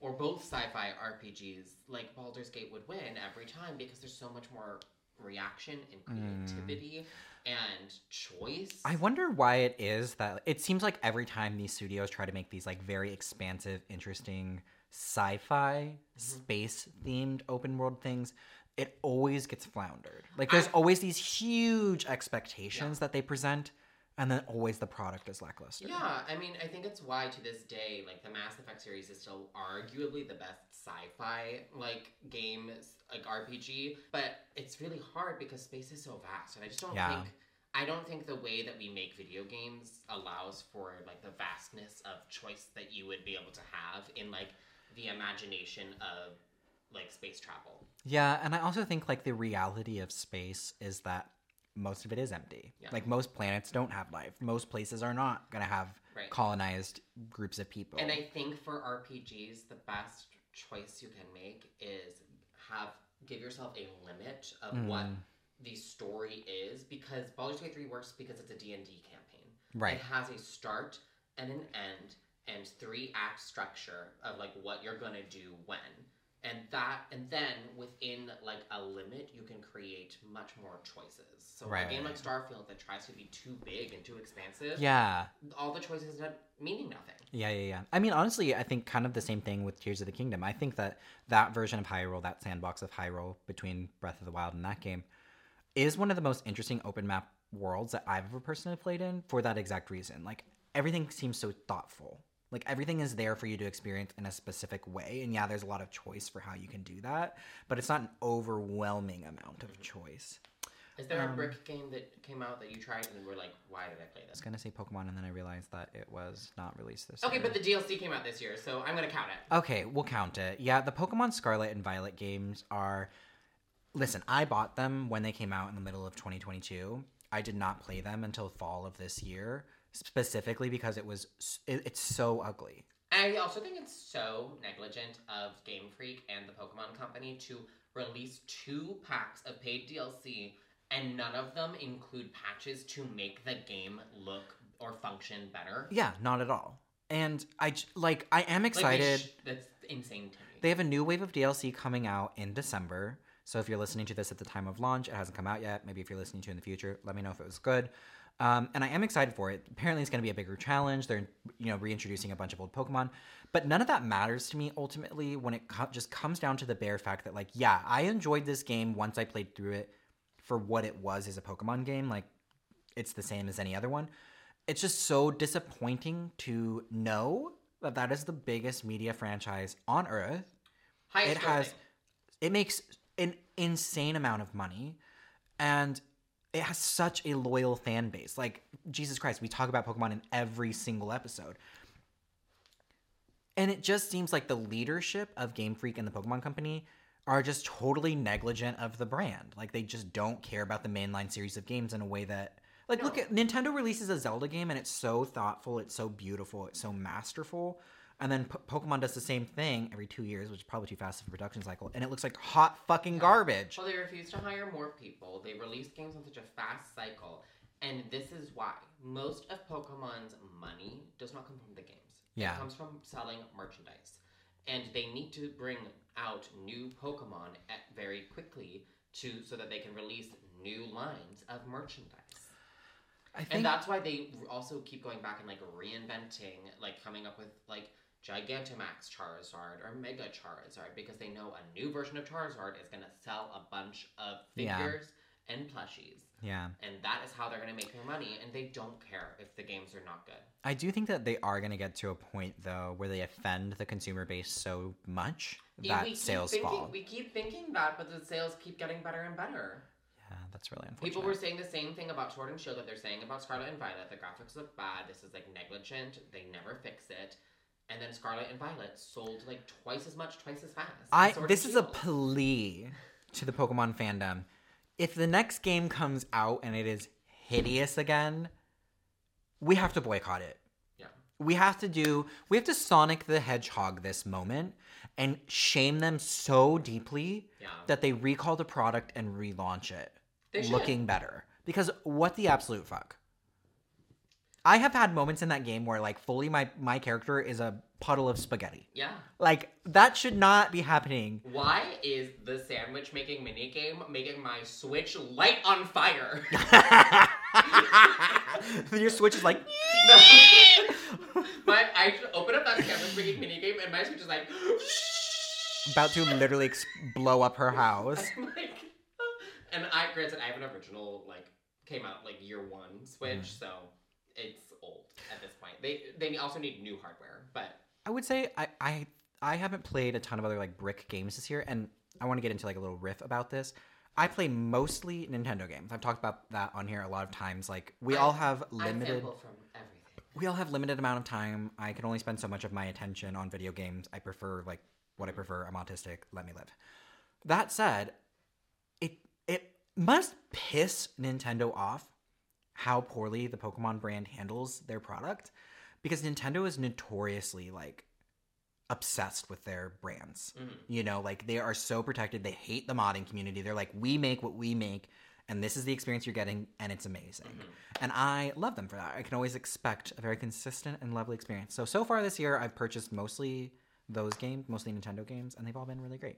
Or both sci-fi RPGs, like Baldur's Gate would win every time because there's so much more reaction and creativity and choice. I wonder why it is that it seems like every time these studios try to make these like very expansive, interesting sci-fi space themed open world things, it always gets floundered. Like there's I- always these huge expectations that they present and then always the product is lackluster. Yeah, I mean, I think it's why to this day, like the Mass Effect series is still arguably the best sci-fi like game, like RPG. But it's really hard because space is so vast, and I just don't Yeah. think. I don't think the way that we make video games allows for like the vastness of choice that you would be able to have in like the imagination of like space travel. Yeah, and I also think like the reality of space is that most of it is empty. Yeah. Like most planets don't have life. Most places are not going to have Right. colonized groups of people. And I think for RPGs, the best choice you can make is have give yourself a limit of what Mm. the story is because Baldur's Gate 3 works because it's a D&D campaign. Right. It has a start and an end and three act structure of like what you're going to do when. And that and then within like a limit you can create much more choices. So Right. a game like Starfield that tries to be too big and too expansive, yeah. all the choices end up meaning nothing. Yeah, yeah, yeah. I mean, honestly, I think kind of the same thing with Tears of the Kingdom. I think that that version of Hyrule, that sandbox of Hyrule between Breath of the Wild and that game, is one of the most interesting open map worlds that I've ever personally played in for that exact reason. Like, everything seems so thoughtful. Like, everything is there for you to experience in a specific way. And yeah, there's a lot of choice for how you can do that, but it's not an overwhelming amount of choice. Is there Um, a brick game that came out that you tried and were like, why did I play this? I was gonna say Pokemon, and then I realized that it was not released this Okay, year. but the DLC came out this year, so I'm gonna count it. Okay, we'll count it. Yeah, the Pokemon Scarlet and Violet games are. Listen, I bought them when they came out in the middle of 2022. I did not play them until fall of this year, specifically because it was it, it's so ugly. I also think it's so negligent of Game Freak and the Pokemon Company to release two packs of paid DLC and none of them include patches to make the game look or function better. Yeah, not at all. And I like I am Like, excited. sh- that's insane to me. They have a new wave of DLC coming out in December. So if you're listening to this at the time of launch, it hasn't come out yet. Maybe if you're listening to it in the future, let me know if it was good. Um, and I am excited for it. Apparently, it's going to be a bigger challenge. They're you know reintroducing a bunch of old Pokemon, but none of that matters to me ultimately when it co- just comes down to the bare fact that like yeah, I enjoyed this game once I played through it for what it was as a Pokemon game. Like it's the same as any other one. It's just so disappointing to know that that is the biggest media franchise on earth Highest it has it makes an insane amount of money and it has such a loyal fan base. Like jesus christ we talk about pokemon in every single episode. And it just seems like the leadership of game freak and the pokemon company are just totally negligent of the brand. Like they just don't care about the mainline series of games in a way that like look at nintendo releases a zelda game and it's so thoughtful it's so beautiful it's so masterful and then P- Pokemon does the same thing every two years, which is probably too fast of a production cycle, and it looks like hot fucking garbage. Well, they refuse to hire more people. They release games on such a fast cycle. And this is why most of Pokemon's money does not come from the games. Yeah. It comes from selling merchandise. And they need to bring out new Pokemon at, very quickly to so that they can release new lines of merchandise. I think And that's why they also keep going back and like reinventing, like coming up with like Gigantamax Charizard or Mega Charizard because they know a new version of Charizard is going to sell a bunch of Yeah. figures and plushies. yeah, And that is how they're going to make their money. And they don't care if the games are not good. I do think that they are going to get to a point though where they offend the consumer base so much that we sales thinking, fall. We keep thinking that, but the sales keep getting better and better. Yeah, that's really unfortunate. People were saying the same thing about Sword and Shield that they're saying about Scarlet and Violet. The graphics look bad. This is like negligent. They never fix it. And then Scarlet and Violet sold like twice as much, twice as fast. I this is a plea to the Pokemon fandom. If the next game comes out and it is hideous again, we have to boycott it. yeah. We have to do we have to Sonic the Hedgehog this moment and shame them so deeply Yeah. that they recall the product and relaunch it They should. looking better. Because what the absolute fuck? I have had moments in that game where like fully my my character is a puddle of spaghetti. Yeah. Like that should not be happening. Why is the sandwich making minigame making my Switch light on fire? Your Switch is like my I open up that sandwich making minigame and my Switch is like about to literally ex- blow up her house. Like, and I granted I have an original like came out like year one Switch, Mm. so it's old at this point. They they also need new hardware, but I would say I, I I haven't played a ton of other like brick games this year, and I want to get into like a little riff about this. I play mostly Nintendo games. I've talked about that on here a lot of times. Like we all have limited from everything. we all have limited amount of time. I can only spend so much of my attention on video games. I prefer like what I prefer. I'm autistic. Let me live. That said, it it must piss Nintendo off how poorly the Pokemon brand handles their product because Nintendo is notoriously like obsessed with their brands. Mm-hmm. You know, like they are so protected. They hate the modding community. They're like, we make what we make, and this is the experience you're getting, and it's amazing. Mm-hmm. And I love them for that. I can always expect a very consistent and lovely experience. So so far this year, I've purchased mostly those games, mostly Nintendo games, and they've all been really great.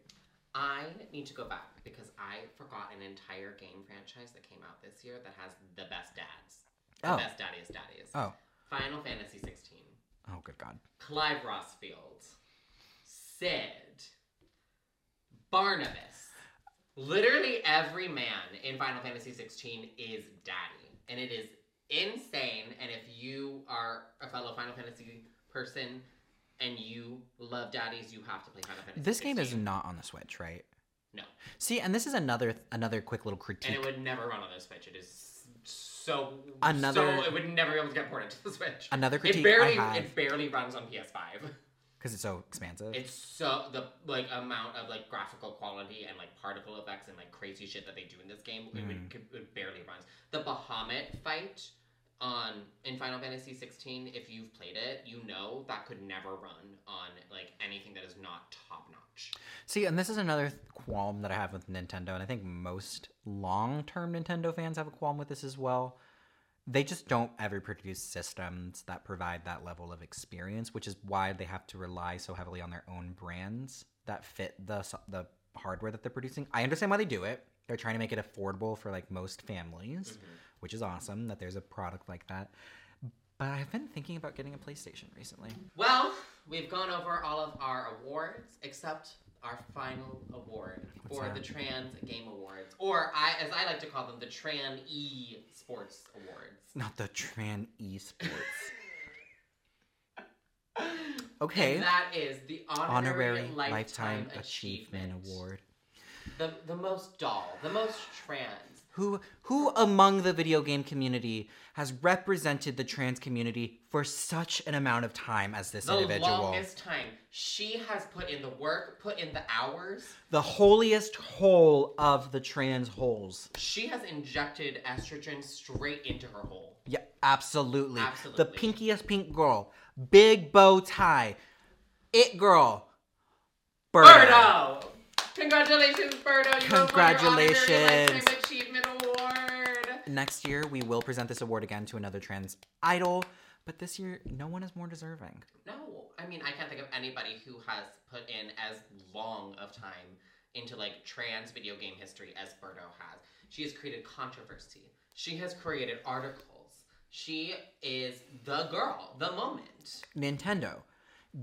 I need to go back because I forgot an entire game franchise that came out this year that has the best dads. The Oh. best daddiest daddies. Oh, Final Fantasy 16. oh, good God. Clive Rosfield. Cid. Barnabas. Literally every man in Final Fantasy 16 is daddy. And it is insane. And if you are a fellow Final Fantasy person and you love daddies, you have to play Final Fantasy This game is not on the Switch, right? No. See, and this is another another quick little critique. And it would never run on the Switch. It is so Another- So it would never be able to get ported to the Switch. Another critique It barely I have it barely runs on PS5. because it's so expansive. It's so the like amount of like graphical quality and like particle effects and like crazy shit that they do in this game. It, Mm. would, could- it barely runs. The Bahamut fight on in Final Fantasy 16, if you've played it, you know that could never run on like anything that is not top notch. See, and this is another th- qualm that I have with Nintendo, and I think most long-term Nintendo fans have a qualm with this as well. They just don't ever produce systems that provide that level of experience, which is why they have to rely so heavily on their own brands that fit the the hardware that they're producing. I understand why they do it. They're trying to make it affordable for like most families, mm-hmm. Which is awesome that there's a product like that. But I've been thinking about getting a PlayStation recently. Well, we've gone over all of our awards except our final award What's for that? the Trans Game Awards, or I, as I like to call them, the Tran E Sports Awards. Not the Tran Esports. Okay. And that is the honorary, Honorary lifetime, Lifetime Achievement Award. The the most doll, the most trans. Who who among the video game community has represented the trans community for such an amount of time as this The individual? longest time. She has put in the work, put in the hours. The holiest hole of the trans holes. She has injected estrogen straight into her hole. Yeah, absolutely. Absolutely. The pinkiest pink girl, big bow tie, it girl, Birdo. Birdo! Congratulations, Birdo! You have your honorary Congratulations. Lifetime Achievement Award. Next year, we will present this award again to another trans idol, but this year, no one is more deserving. No, I mean I can't think of anybody who has put in as long of time into like trans video game history as Birdo has. She has created controversy. She has created articles. She is the girl, the moment. Nintendo,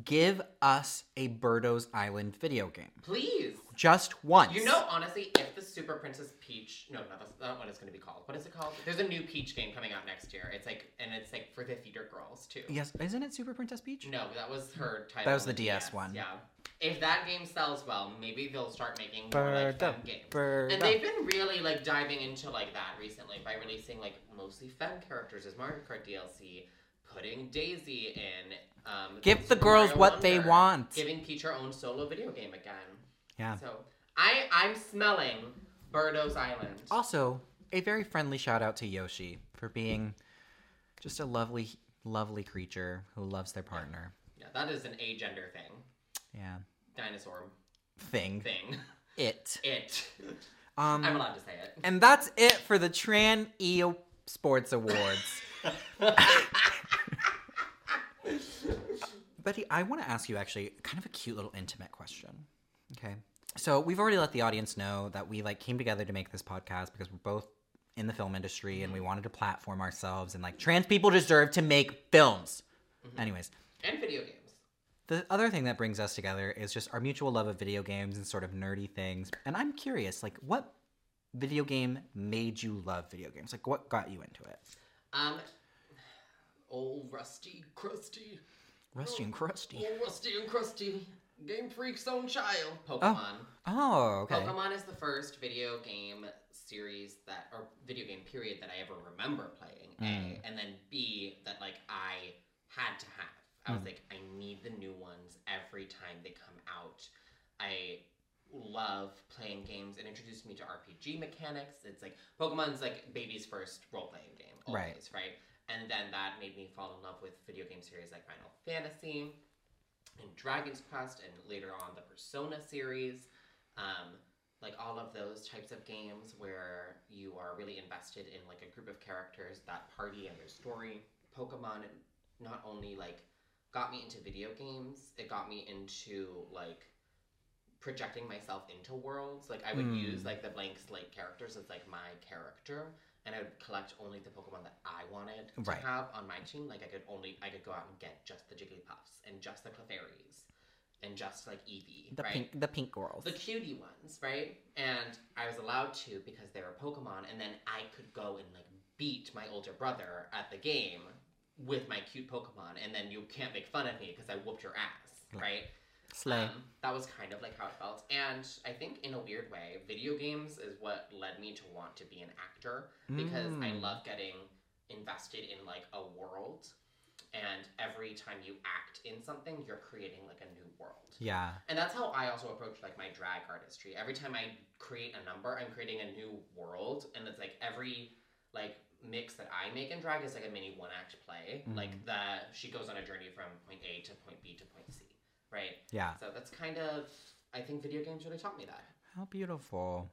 give us a Birdo's Island video game. Please. Just once. You know, honestly, if the Super Princess Peach, no, not, that's not what it's going to be called. What is it called? There's a new Peach game coming out next year. It's like, and it's like for the theater girls too. Yes, isn't it Super Princess Peach? No, that was her title. That was the DS one. Yeah. If that game sells well, maybe they'll start making more like Birdo, femme games. Birdo. And they've been really like diving into like that recently by releasing like mostly fem characters as Mario Kart DLC, putting Daisy in. Um, Give the Super girls Mario what they want. Giving Peach her own solo video game again. Yeah. So I I'm smelling Birdo's Island. Also, a very friendly shout out to Yoshi for being just a lovely, lovely creature who loves their partner. Yeah, that is an agender thing. Yeah. Dinosaur Thing. thing. It. It. Um, I'm allowed to say it. And that's it for the Tran E Sports Awards. Betti, I want to ask you actually kind of a cute little intimate question. Okay. So we've already let the audience know that we like came together to make this podcast because we're both in the film industry and we wanted to platform ourselves and like trans people deserve to make films. Anyways, And video games. the other thing that brings us together is just our mutual love of video games and sort of nerdy things. And I'm curious, like, what video game made you love video games? Like, what got you into it? Um, old rusty, crusty, Rusty and Crusty. old rusty and crusty, Game Freak's own child, oh. Pokemon. Oh, okay. Pokemon is the first video game series that, or video game period that I ever remember playing. A, hmm. and then B that like I had to have. I was hmm. like, I need the new ones every time they come out. I love playing games. It introduced me to RPG mechanics. It's like Pokemon's like baby's first role playing game, Right. right? And then that made me fall in love with video game series like Final Fantasy and Dragon's Quest, and later on the Persona series. Um, like all of those types of games where you are really invested in like a group of characters, that party and their story. Pokemon not only like got me into video games, it got me into like projecting myself into worlds. Like I would Hmm. use like the blank slate characters as like my character, and I would collect only the Pokemon that I wanted to Right. have on my team. Like I could only I could go out and get just the Jigglypuffs and just the Clefairies and just like Eevee, The right? pink, the pink girls. the cutie ones, right? And I was allowed to because they were Pokemon, and then I could go and like beat my older brother at the game with my cute Pokemon, and then you can't make fun of me because I whooped your ass, right? Slay. Um, that was kind of like how it felt, and I think in a weird way, video games is what led me to want to be an actor because I Mm. love getting invested in like a world. And every time you act in something, you're creating like a new world. yeah. And that's how I also approach like my drag artistry. Every time I create a number, I'm creating a new world, and it's like every like mix that I make in drag is like a mini one act play. Mhm. Like that she goes on a journey from point A to point B to point C, right? Yeah. So that's kind of I think video games really taught me that. How beautiful.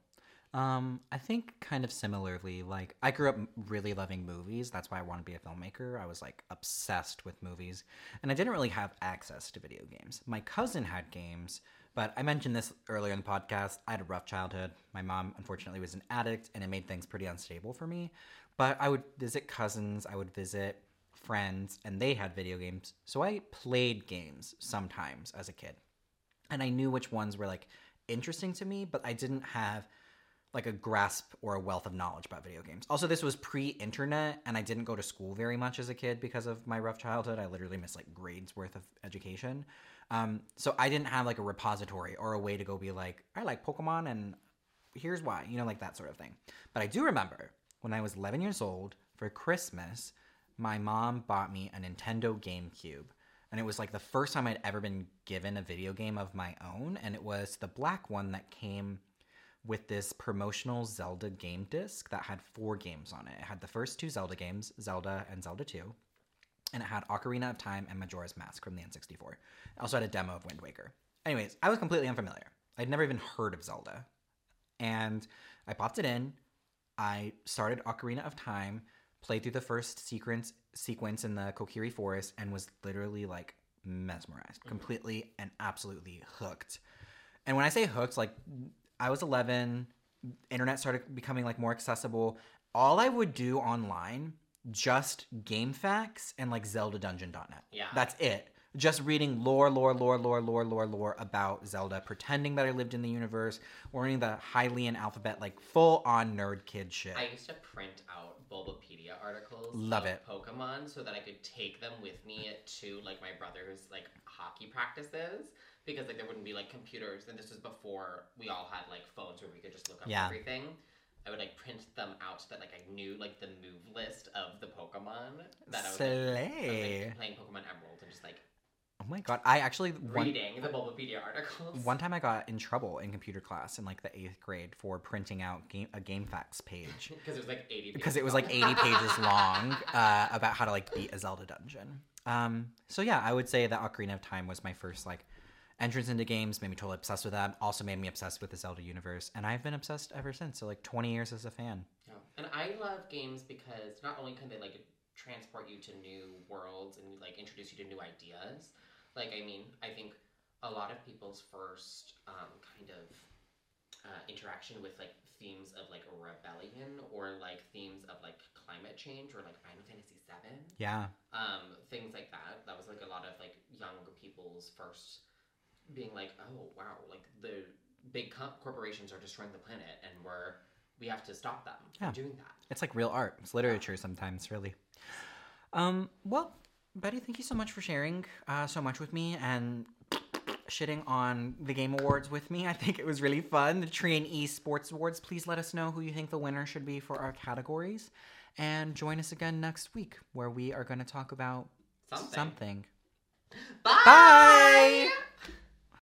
Um, I think kind of similarly, like I grew up really loving movies. That's why I wanted to be a filmmaker. I was like obsessed with movies, and I didn't really have access to video games. My cousin had games, but I mentioned this earlier in the podcast. I had a rough childhood. My mom, unfortunately, was an addict, and it made things pretty unstable for me. But I would visit cousins, I would visit friends, and they had video games. So I played games sometimes as a kid and I knew which ones were like interesting to me, but I didn't have like a grasp or a wealth of knowledge about video games. Also, this was pre-internet, and I didn't go to school very much as a kid because of my rough childhood. I literally missed like grades worth of education. Um, so I didn't have like a repository or a way to go be like, I like Pokemon, and here's why, you know, like that sort of thing. But I do remember when I was 11 years old for Christmas, my mom bought me a Nintendo GameCube. And it was like the first time I'd ever been given a video game of my own. And it was the black one that came with this promotional Zelda game disc that had four games on it. It had the first two Zelda games, Zelda and Zelda 2. And it had Ocarina of Time and Majora's Mask from the N64. It also had a demo of Wind Waker. Anyways, I was completely unfamiliar. I'd never even heard of Zelda. And I popped it in. I started Ocarina of Time, played through the first sequence sequence in the Kokiri Forest, and was literally like mesmerized, mm-hmm. completely and absolutely hooked. And when I say hooked, like I was 11, internet started becoming like more accessible. All I would do online, just GameFAQs and like ZeldaDungeon.net. Yeah. That's it. Just reading lore, lore, lore, lore, lore, lore, lore about Zelda, pretending that I lived in the universe, learning the Hylian alphabet, like full on nerd kid shit. I used to print out Bulbapedia articles Love it. Pokemon so that I could take them with me to like my brother's like hockey practices because like there wouldn't be like computers and this was before we all had like phones where we could just look up Yeah. everything. I would like print them out so that like I knew like the move list of the Pokemon that I was like, I was, like, playing Pokemon Emerald and just like my god. I actually one, reading the Bulbapedia articles. one time I got in trouble in computer class in like the eighth grade for printing out game, a GameFAQs page. because it was like 80 because pages it was like long. 80 pages long uh, about how to like beat a Zelda dungeon. Um, so yeah, I would say that Ocarina of Time was my first like entrance into games, made me totally obsessed with that. Also made me obsessed with the Zelda universe, and I've been obsessed ever since. So like 20 years as a fan. Yeah. And I love games because not only can they like transport you to new worlds and like introduce you to new ideas. Like I mean, I think a lot of people's first um, kind of uh, interaction with like themes of like rebellion or like themes of like climate change or like Final Fantasy VII, Yeah. um, things like that. That was like a lot of like young people's first being like, oh wow, like the big co- corporations are destroying the planet and we're we have to stop them Yeah. from doing that. It's like real art. It's literature sometimes, really. Um, well, Betti, thank you so much for sharing uh, so much with me and shitting on the Game Awards with me. I think it was really fun. The Tree and E Sports Awards. Please let us know who you think the winner should be for our categories. And join us again next week where we are going to talk about Something. something. Bye. Bye.